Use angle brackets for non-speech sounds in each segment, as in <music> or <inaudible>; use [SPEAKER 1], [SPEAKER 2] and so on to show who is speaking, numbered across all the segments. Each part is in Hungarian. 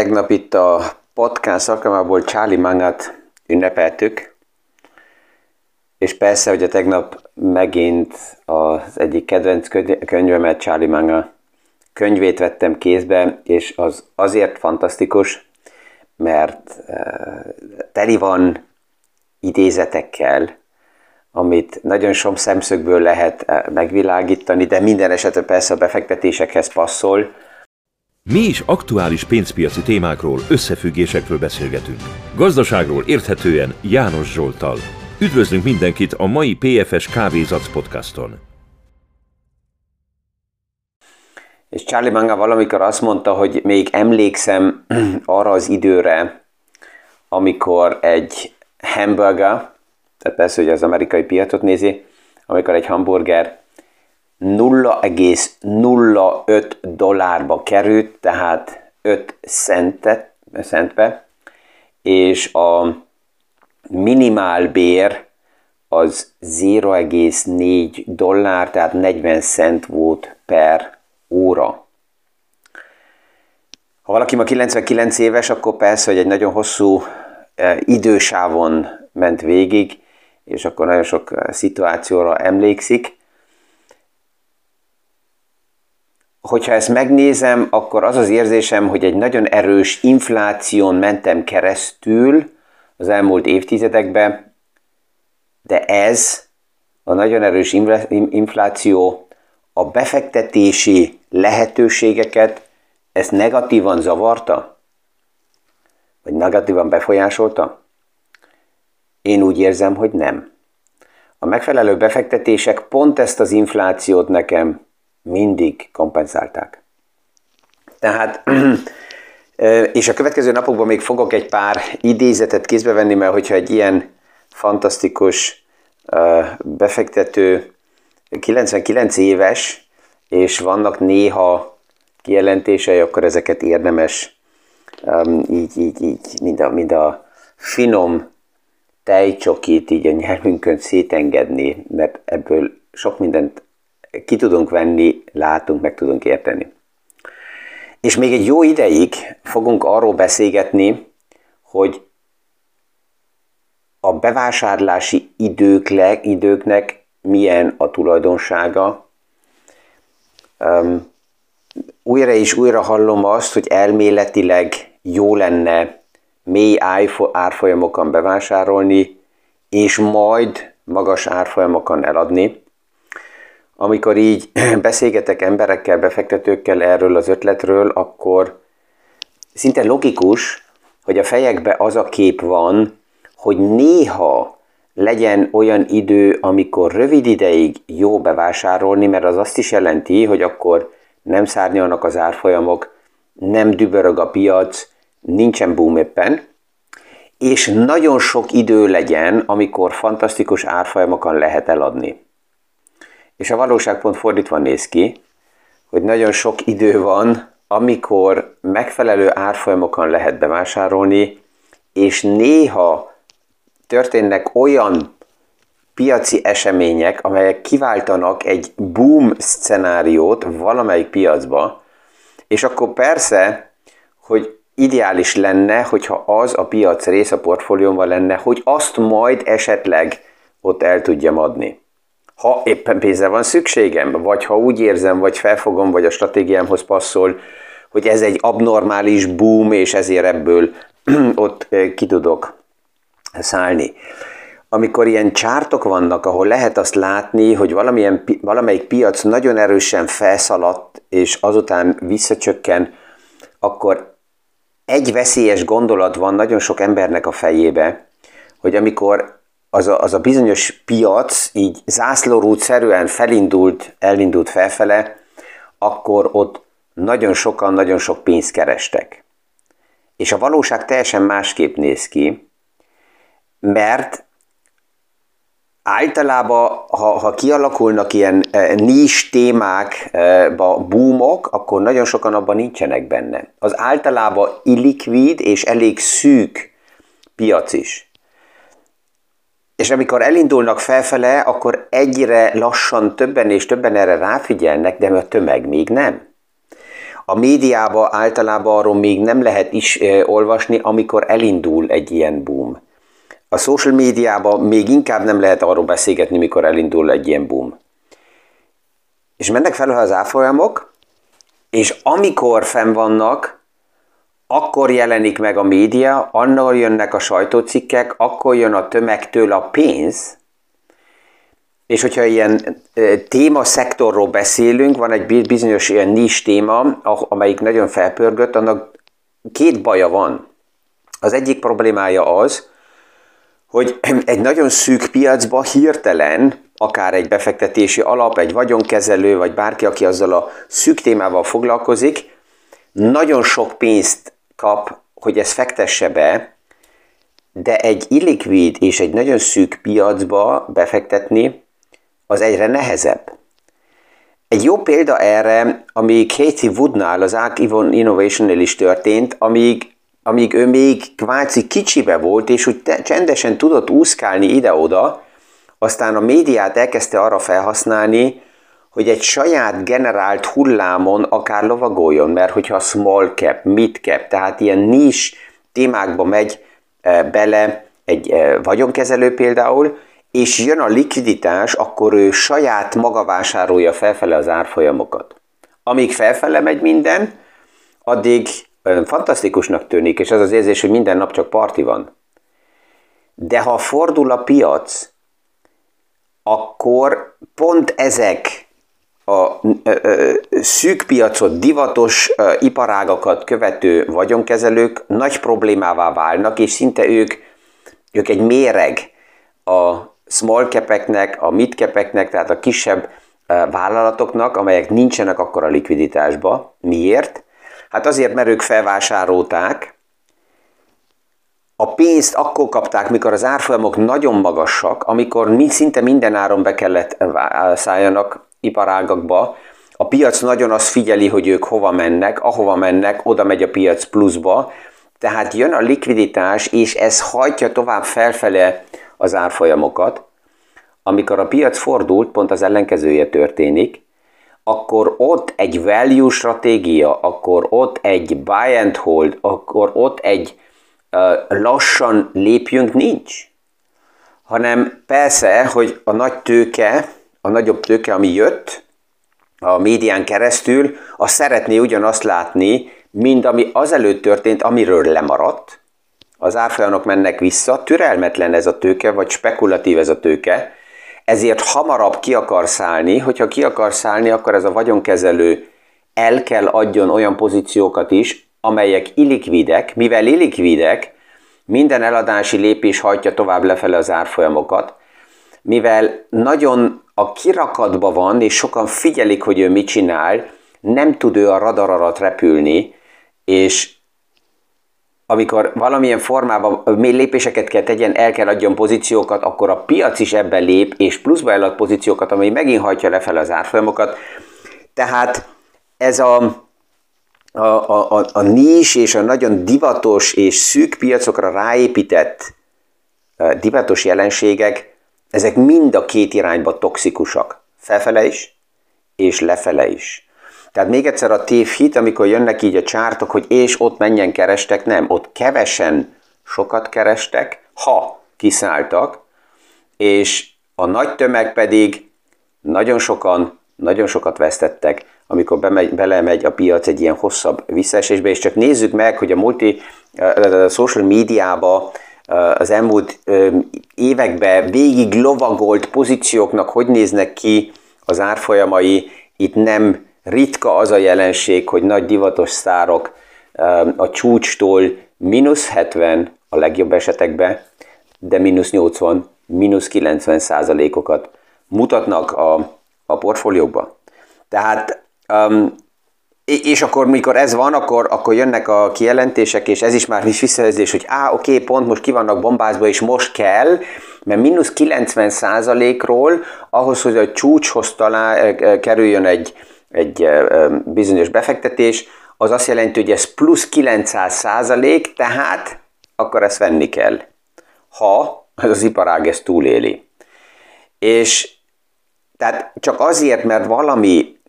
[SPEAKER 1] Tegnap itt a podcast alkalmából Charlie Mangat ünnepeltük, és persze, hogy a tegnap megint az egyik kedvenc könyvemet, Charlie Manga könyvét vettem kézbe, és az azért fantasztikus, mert uh, teli van idézetekkel, amit nagyon sok szemszögből lehet eh, megvilágítani, de minden esetre persze a befektetésekhez passzol,
[SPEAKER 2] mi is aktuális pénzpiaci témákról, összefüggésekről beszélgetünk. Gazdaságról érthetően János Zsoltal. Üdvözlünk mindenkit a mai PFS Kávézac podcaston.
[SPEAKER 1] És Charlie Manga valamikor azt mondta, hogy még emlékszem <clears throat> arra az időre, amikor egy hamburger, tehát persze, hogy az amerikai piacot nézi, amikor egy hamburger 0,05 dollárba került, tehát 5 centet, centbe, és a minimál bér az 0,4 dollár, tehát 40 cent volt per óra. Ha valaki ma 99 éves, akkor persze, hogy egy nagyon hosszú e, idősávon ment végig, és akkor nagyon sok e, szituációra emlékszik, hogyha ezt megnézem, akkor az az érzésem, hogy egy nagyon erős infláción mentem keresztül az elmúlt évtizedekben, de ez a nagyon erős infláció a befektetési lehetőségeket ezt negatívan zavarta? Vagy negatívan befolyásolta? Én úgy érzem, hogy nem. A megfelelő befektetések pont ezt az inflációt nekem mindig kompenzálták. Tehát, <clears throat> és a következő napokban még fogok egy pár idézetet kézbe venni, mert hogyha egy ilyen fantasztikus befektető 99 éves, és vannak néha kijelentései, akkor ezeket érdemes így, így, így, mind a, mind a finom tejcsokit így a nyelvünkön szétengedni, mert ebből sok mindent ki tudunk venni, látunk, meg tudunk érteni. És még egy jó ideig fogunk arról beszélgetni, hogy a bevásárlási időkle, időknek milyen a tulajdonsága. Um, újra és újra hallom azt, hogy elméletileg jó lenne mély árfolyamokon bevásárolni, és majd magas árfolyamokon eladni amikor így <clears throat> beszélgetek emberekkel, befektetőkkel erről az ötletről, akkor szinte logikus, hogy a fejekbe az a kép van, hogy néha legyen olyan idő, amikor rövid ideig jó bevásárolni, mert az azt is jelenti, hogy akkor nem szárnyalnak az árfolyamok, nem dübörög a piac, nincsen boom éppen, és nagyon sok idő legyen, amikor fantasztikus árfolyamokon lehet eladni. És a valóság pont fordítva néz ki, hogy nagyon sok idő van, amikor megfelelő árfolyamokon lehet bevásárolni, és néha történnek olyan piaci események, amelyek kiváltanak egy boom szenáriót valamelyik piacba, és akkor persze, hogy ideális lenne, hogyha az a piac rész a portfóliómban lenne, hogy azt majd esetleg ott el tudjam adni ha éppen pénzre van szükségem, vagy ha úgy érzem, vagy felfogom, vagy a stratégiámhoz passzol, hogy ez egy abnormális boom, és ezért ebből <clears throat> ott ki tudok szállni. Amikor ilyen csártok vannak, ahol lehet azt látni, hogy valamilyen, valamelyik piac nagyon erősen felszaladt, és azután visszacsökken, akkor egy veszélyes gondolat van nagyon sok embernek a fejébe, hogy amikor az a, az a bizonyos piac így zászlórút-szerűen felindult, elindult felfele, akkor ott nagyon sokan nagyon sok pénzt kerestek. És a valóság teljesen másképp néz ki, mert általában, ha, ha kialakulnak ilyen e, nis témákba boomok, akkor nagyon sokan abban nincsenek benne. Az általában illikvid és elég szűk piac is. És amikor elindulnak felfele, akkor egyre lassan többen és többen erre ráfigyelnek, de a tömeg még nem. a médiában általában arról még nem lehet is olvasni, amikor elindul egy ilyen boom. A social médiában még inkább nem lehet arról beszélgetni, mikor elindul egy ilyen boom. És mennek fel az árfolyamok, és amikor fenn vannak, akkor jelenik meg a média, annól jönnek a sajtócikkek, akkor jön a tömegtől a pénz, és hogyha ilyen téma szektorról beszélünk, van egy bizonyos ilyen nis téma, amelyik nagyon felpörgött, annak két baja van. Az egyik problémája az, hogy egy nagyon szűk piacba hirtelen, akár egy befektetési alap, egy vagyonkezelő, vagy bárki, aki azzal a szűk témával foglalkozik, nagyon sok pénzt kap, hogy ezt fektesse be, de egy illikvid és egy nagyon szűk piacba befektetni, az egyre nehezebb. Egy jó példa erre, ami Katie Woodnál, az Arc innovation is történt, amíg, amíg ő még kváci kicsibe volt, és úgy csendesen tudott úszkálni ide-oda, aztán a médiát elkezdte arra felhasználni, hogy egy saját generált hullámon akár lovagoljon, mert hogyha small cap, mid cap, tehát ilyen nis témákba megy eh, bele egy eh, vagyonkezelő például, és jön a likviditás, akkor ő saját maga vásárolja felfele az árfolyamokat. Amíg felfele megy minden, addig fantasztikusnak tűnik, és az az érzés, hogy minden nap csak parti van. De ha fordul a piac, akkor pont ezek a szűk piacot, divatos iparágakat követő vagyonkezelők nagy problémává válnak, és szinte ők, ők egy méreg a small capeknek, a mid capeknek, tehát a kisebb vállalatoknak, amelyek nincsenek akkor a likviditásba. Miért? Hát azért, mert ők felvásárolták, a pénzt akkor kapták, mikor az árfolyamok nagyon magasak, amikor szinte minden áron be kellett szálljanak iparágakba, a piac nagyon azt figyeli, hogy ők hova mennek, ahova mennek, oda megy a piac pluszba, tehát jön a likviditás, és ez hajtja tovább felfele az árfolyamokat, amikor a piac fordult, pont az ellenkezője történik, akkor ott egy value stratégia, akkor ott egy buy and hold, akkor ott egy lassan lépjünk nincs. Hanem persze, hogy a nagy tőke, a nagyobb tőke, ami jött a médián keresztül, az szeretné ugyanazt látni, mint ami azelőtt történt, amiről lemaradt, az árfolyamok mennek vissza, türelmetlen ez a tőke, vagy spekulatív ez a tőke, ezért hamarabb ki akar szállni, hogyha ki akar szállni, akkor ez a vagyonkezelő el kell adjon olyan pozíciókat is, amelyek illikvidek, mivel illikvidek, minden eladási lépés hajtja tovább lefele az árfolyamokat, mivel nagyon a kirakatba van, és sokan figyelik, hogy ő mit csinál, nem tud ő a radar alatt repülni, és amikor valamilyen formában mély lépéseket kell tegyen, el kell adjon pozíciókat, akkor a piac is ebben lép, és pluszba elad pozíciókat, amely megint hajtja lefelé az árfolyamokat. Tehát ez a, a, a, a, a nis és a nagyon divatos és szűk piacokra ráépített divatos jelenségek, ezek mind a két irányba toxikusak. Felfele is, és lefele is. Tehát még egyszer a tévhit, amikor jönnek így a csártok, hogy és ott menjen kerestek, nem, ott kevesen sokat kerestek, ha kiszálltak, és a nagy tömeg pedig nagyon sokan, nagyon sokat vesztettek, amikor bemegy, belemegy a piac egy ilyen hosszabb visszaesésbe, és csak nézzük meg, hogy a multi a social médiába az elmúlt években végig lovagolt pozícióknak hogy néznek ki az árfolyamai, itt nem ritka az a jelenség, hogy nagy divatos szárok a csúcstól mínusz 70 a legjobb esetekben, de mínusz 80, mínusz 90 százalékokat mutatnak a, a portfóliókba. Tehát um, és akkor, mikor ez van, akkor, akkor jönnek a kijelentések, és ez is már is visszajelzés, hogy á, oké, pont most ki vannak bombázva, és most kell, mert mínusz 90 százalékról ahhoz, hogy a csúcshoz talál, kerüljön egy, egy bizonyos befektetés, az azt jelenti, hogy ez plusz 900 százalék, tehát akkor ezt venni kell, ha az, az iparág ezt túléli. És tehát csak azért, mert valami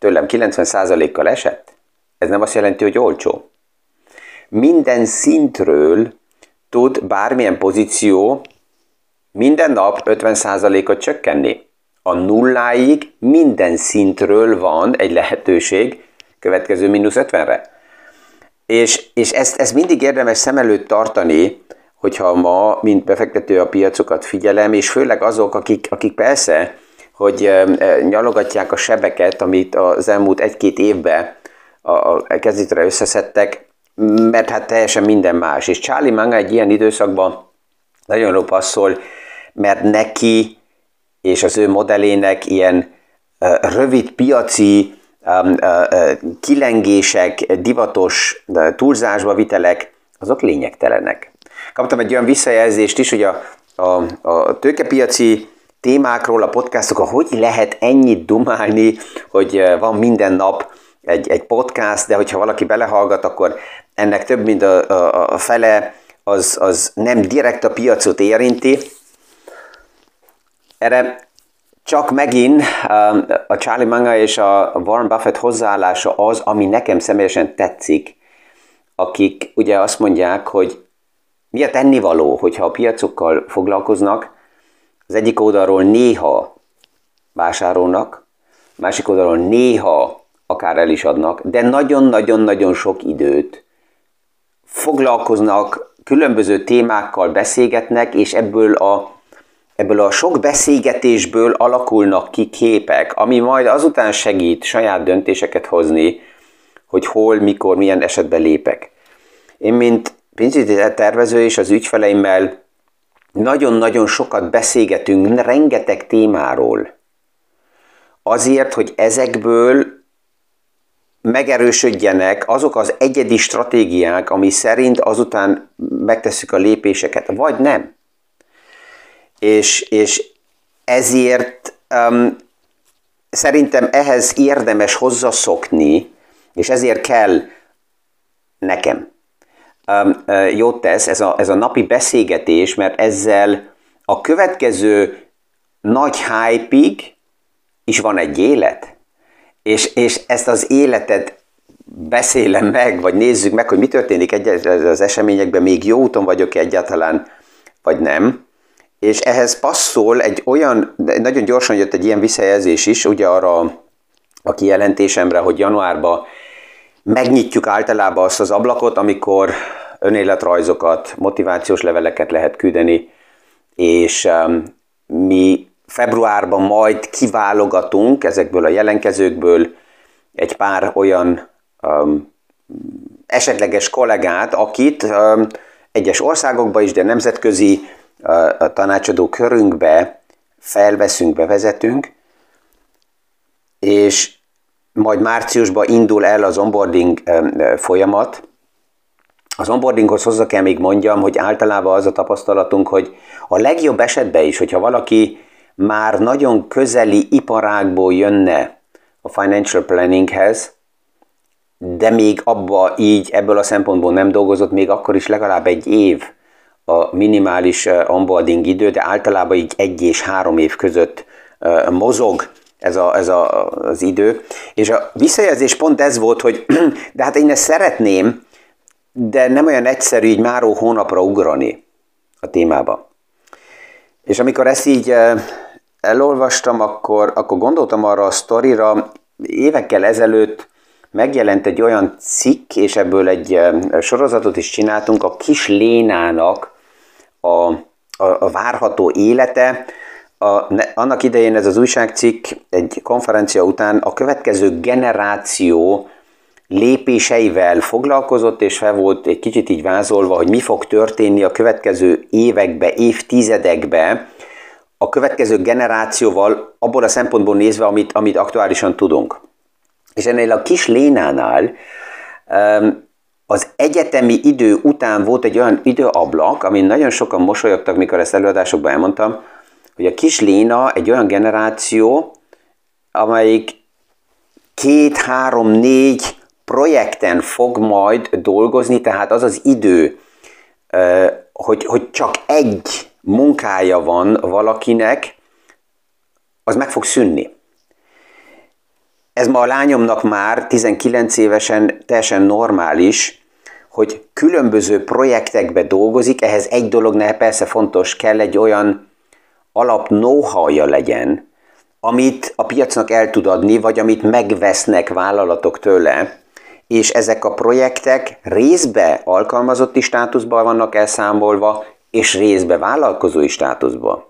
[SPEAKER 1] tőlem 90 százalékkal esett, ez nem azt jelenti, hogy olcsó. Minden szintről tud bármilyen pozíció minden nap 50%-ot csökkenni. A nulláig minden szintről van egy lehetőség következő mínusz 50-re. És, és ezt, ezt mindig érdemes szem előtt tartani, hogyha ma, mint befektető a piacokat figyelem, és főleg azok, akik, akik persze, hogy nyalogatják a sebeket, amit az elmúlt egy-két évben a, a kezdetre összeszedtek, mert hát teljesen minden más. És Charlie Manga egy ilyen időszakban nagyon jó passzol, mert neki és az ő modellének ilyen rövid piaci kilengések, divatos túlzásba vitelek, azok lényegtelenek. Kaptam egy olyan visszajelzést is, hogy a, a, a tőkepiaci témákról, a podcastokról, hogy lehet ennyit dumálni, hogy van minden nap egy, egy podcast, de hogyha valaki belehallgat, akkor ennek több mint a, a, a fele az, az nem direkt a piacot érinti. Erre csak megint um, a Charlie Manga és a Warren Buffett hozzáállása az, ami nekem személyesen tetszik, akik ugye azt mondják, hogy mi a tennivaló, hogyha a piacokkal foglalkoznak, az egyik oldalról néha vásárolnak, másik oldalról néha akár el is adnak, de nagyon-nagyon-nagyon sok időt foglalkoznak, különböző témákkal beszélgetnek, és ebből a ebből a sok beszélgetésből alakulnak ki képek, ami majd azután segít saját döntéseket hozni, hogy hol, mikor, milyen esetben lépek. Én, mint pénzügyi tervező és az ügyfeleimmel nagyon-nagyon sokat beszélgetünk rengeteg témáról. Azért, hogy ezekből megerősödjenek azok az egyedi stratégiák, ami szerint azután megtesszük a lépéseket, vagy nem és, és ezért um, szerintem ehhez érdemes hozzaszokni, és ezért kell nekem. Jót tesz ez a, ez a napi beszélgetés, mert ezzel a következő nagy hype is van egy élet, és, és ezt az életet beszélem meg, vagy nézzük meg, hogy mi történik egy, az eseményekben, még jó úton vagyok egyáltalán, vagy nem. És ehhez passzol egy olyan, nagyon gyorsan jött egy ilyen visszajelzés is, ugye arra a kijelentésemre, hogy januárban megnyitjuk általában azt az ablakot, amikor önéletrajzokat, motivációs leveleket lehet küldeni, és mi februárban majd kiválogatunk ezekből a jelenkezőkből egy pár olyan um, esetleges kollégát, akit um, egyes országokban is, de nemzetközi a tanácsadó körünkbe felveszünk, bevezetünk, és majd márciusban indul el az onboarding folyamat. Az onboardinghoz hozzá kell még mondjam, hogy általában az a tapasztalatunk, hogy a legjobb esetben is, hogyha valaki már nagyon közeli iparágból jönne a financial planninghez, de még abba így ebből a szempontból nem dolgozott, még akkor is legalább egy év a minimális onboarding idő, de általában így egy és három év között mozog ez, a, ez a, az idő. És a visszajelzés pont ez volt, hogy <clears throat> de hát én ezt szeretném, de nem olyan egyszerű így máró hónapra ugrani a témába. És amikor ezt így elolvastam, akkor, akkor gondoltam arra a sztorira, évekkel ezelőtt megjelent egy olyan cikk, és ebből egy sorozatot is csináltunk, a Kis Lénának a, a, a várható élete. A, ne, annak idején ez az újságcikk egy konferencia után a következő generáció lépéseivel foglalkozott, és fel volt egy kicsit így vázolva, hogy mi fog történni a következő évekbe, évtizedekbe, a következő generációval, abból a szempontból nézve, amit, amit aktuálisan tudunk. És ennél a kis Lénánál az egyetemi idő után volt egy olyan időablak, amin nagyon sokan mosolyogtak, mikor ezt előadásokban elmondtam, hogy a kis Léna egy olyan generáció, amelyik két, három, négy projekten fog majd dolgozni, tehát az az idő, hogy, hogy csak egy munkája van valakinek, az meg fog szűnni. Ez ma a lányomnak már 19 évesen teljesen normális, hogy különböző projektekbe dolgozik, ehhez egy dolog ne, persze fontos, kell egy olyan alap know legyen, amit a piacnak el tud adni, vagy amit megvesznek vállalatok tőle, és ezek a projektek részbe alkalmazotti státuszban vannak elszámolva, és részbe vállalkozói státuszban.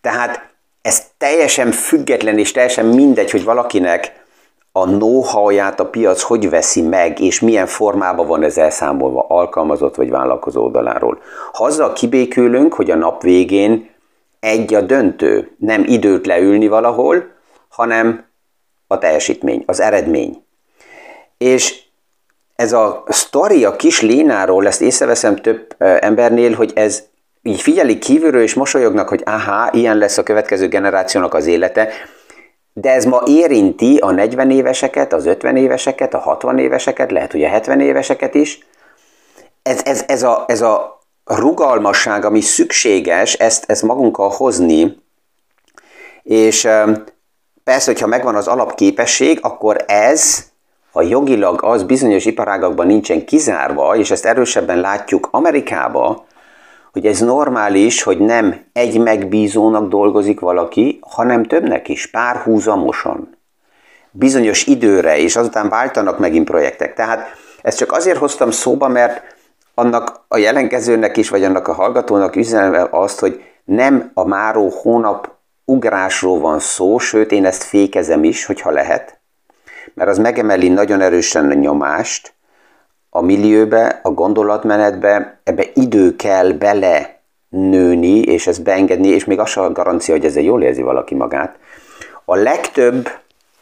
[SPEAKER 1] Tehát ez teljesen független és teljesen mindegy, hogy valakinek a know-how-ját a piac hogy veszi meg, és milyen formában van ez elszámolva alkalmazott vagy vállalkozó oldaláról. Ha azzal kibékülünk, hogy a nap végén egy a döntő, nem időt leülni valahol, hanem a teljesítmény, az eredmény. És ez a sztori a kis Lénáról, ezt észreveszem több embernél, hogy ez így figyelik kívülről, és mosolyognak, hogy aha, ilyen lesz a következő generációnak az élete, de ez ma érinti a 40 éveseket, az 50 éveseket, a 60 éveseket, lehet, hogy a 70 éveseket is. Ez, ez, ez, a, ez a rugalmasság, ami szükséges, ezt, ezt magunkkal hozni, és persze, hogyha megvan az alapképesség, akkor ez, ha jogilag az bizonyos iparágakban nincsen kizárva, és ezt erősebben látjuk Amerikába, hogy ez normális, hogy nem egy megbízónak dolgozik valaki, hanem többnek is, párhuzamosan. Bizonyos időre, és azután váltanak megint projektek. Tehát ezt csak azért hoztam szóba, mert annak a jelenkezőnek is, vagy annak a hallgatónak üzenem azt, hogy nem a máró hónap ugrásról van szó, sőt én ezt fékezem is, hogyha lehet, mert az megemeli nagyon erősen a nyomást, a millióbe, a gondolatmenetbe, ebbe idő kell bele nőni, és ezt beengedni, és még az a garancia, hogy ezzel jól érzi valaki magát. A legtöbb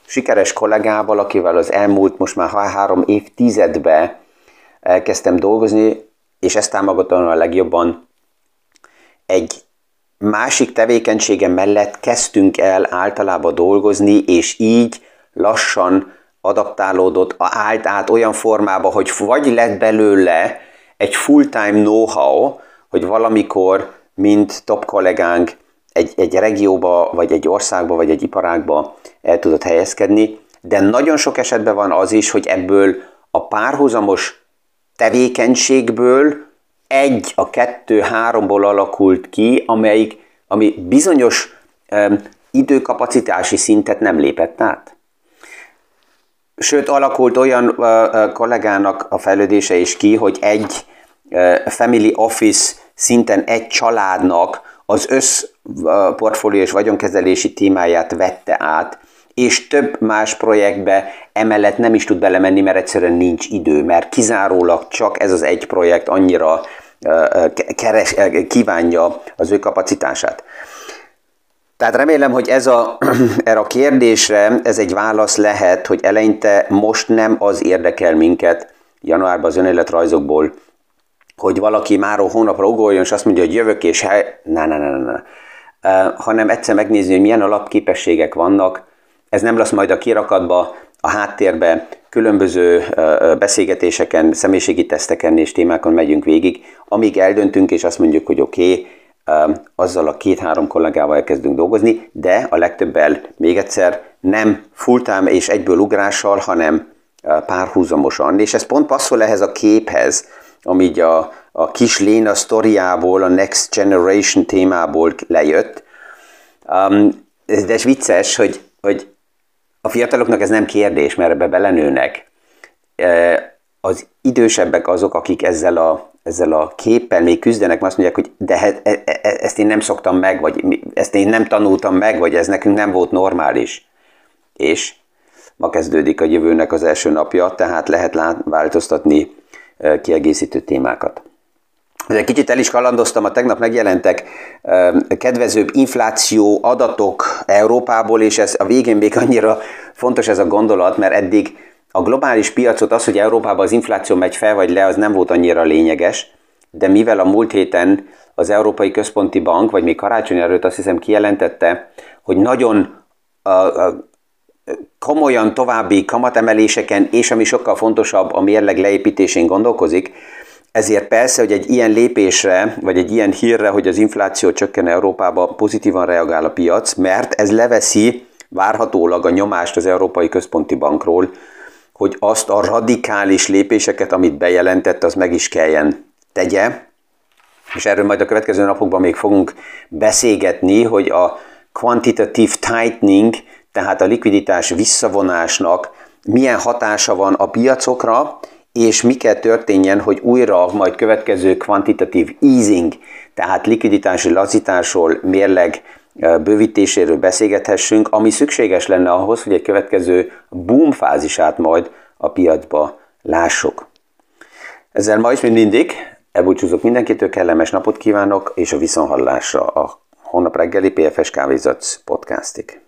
[SPEAKER 1] sikeres kollégával, akivel az elmúlt most már három évtizedbe elkezdtem dolgozni, és ezt támogatom a legjobban, egy másik tevékenysége mellett kezdtünk el általában dolgozni, és így lassan adaptálódott, állt át olyan formába, hogy vagy lett belőle egy full-time know-how, hogy valamikor, mint top kollégánk, egy, egy regióba, vagy egy országba, vagy egy iparágba el tudott helyezkedni, de nagyon sok esetben van az is, hogy ebből a párhuzamos tevékenységből egy a kettő-háromból alakult ki, amelyik, ami bizonyos um, időkapacitási szintet nem lépett át. Sőt, alakult olyan uh, kollégának a fejlődése is ki, hogy egy uh, family office szinten egy családnak az össz uh, portfólió és vagyonkezelési témáját vette át, és több más projektbe emellett nem is tud belemenni, mert egyszerűen nincs idő, mert kizárólag csak ez az egy projekt annyira keres, kívánja az ő kapacitását. Tehát remélem, hogy ez a, <clears throat> erre a kérdésre ez egy válasz lehet, hogy eleinte most nem az érdekel minket januárban az önéletrajzokból, hogy valaki már hónapra ugorjon, és azt mondja, hogy jövök, és hely, ne, ne, ne, ne. Uh, hanem egyszer megnézni, hogy milyen alapképességek vannak. Ez nem lesz majd a kirakatba, a háttérbe, különböző beszélgetéseken, személyiségi teszteken és témákon megyünk végig, amíg eldöntünk, és azt mondjuk, hogy oké, okay, azzal a két-három kollégával elkezdünk dolgozni, de a legtöbbel még egyszer nem full-time és egyből ugrással, hanem párhuzamosan. És ez pont passzol ehhez a képhez, ami így a, a kis Léna sztoriából, a Next Generation témából lejött. Um, de ez vicces, hogy, hogy a fiataloknak ez nem kérdés, mert ebbe belenőnek. Az idősebbek azok, akik ezzel a ezzel a képpel még küzdenek, mert azt mondják, hogy de e, e, e, ezt én nem szoktam meg, vagy ezt én nem tanultam meg, vagy ez nekünk nem volt normális. És ma kezdődik a jövőnek az első napja, tehát lehet lát, változtatni e, kiegészítő témákat. Egy kicsit el is kalandoztam, a tegnap megjelentek kedvezőbb infláció adatok Európából, és ez a végén még annyira fontos ez a gondolat, mert eddig a globális piacot az, hogy Európában az infláció megy fel vagy le, az nem volt annyira lényeges, de mivel a múlt héten az Európai Központi Bank, vagy még karácsony előtt azt hiszem kijelentette, hogy nagyon uh, uh, komolyan további kamatemeléseken, és ami sokkal fontosabb, a mérleg leépítésén gondolkozik, ezért persze, hogy egy ilyen lépésre, vagy egy ilyen hírre, hogy az infláció csökken Európába, pozitívan reagál a piac, mert ez leveszi várhatólag a nyomást az Európai Központi Bankról, hogy azt a radikális lépéseket, amit bejelentett, az meg is kelljen tegye. És erről majd a következő napokban még fogunk beszélgetni, hogy a quantitative tightening, tehát a likviditás visszavonásnak milyen hatása van a piacokra, és mi kell történjen, hogy újra majd következő quantitative easing, tehát likviditási lazításról, mérleg bővítéséről beszélgethessünk, ami szükséges lenne ahhoz, hogy egy következő boom fázisát majd a piacba lássuk. Ezzel ma is, mint mindig, elbúcsúzok mindenkitől, kellemes napot kívánok, és a viszonhallásra a holnap reggeli PFS Kávézatsz podcastig.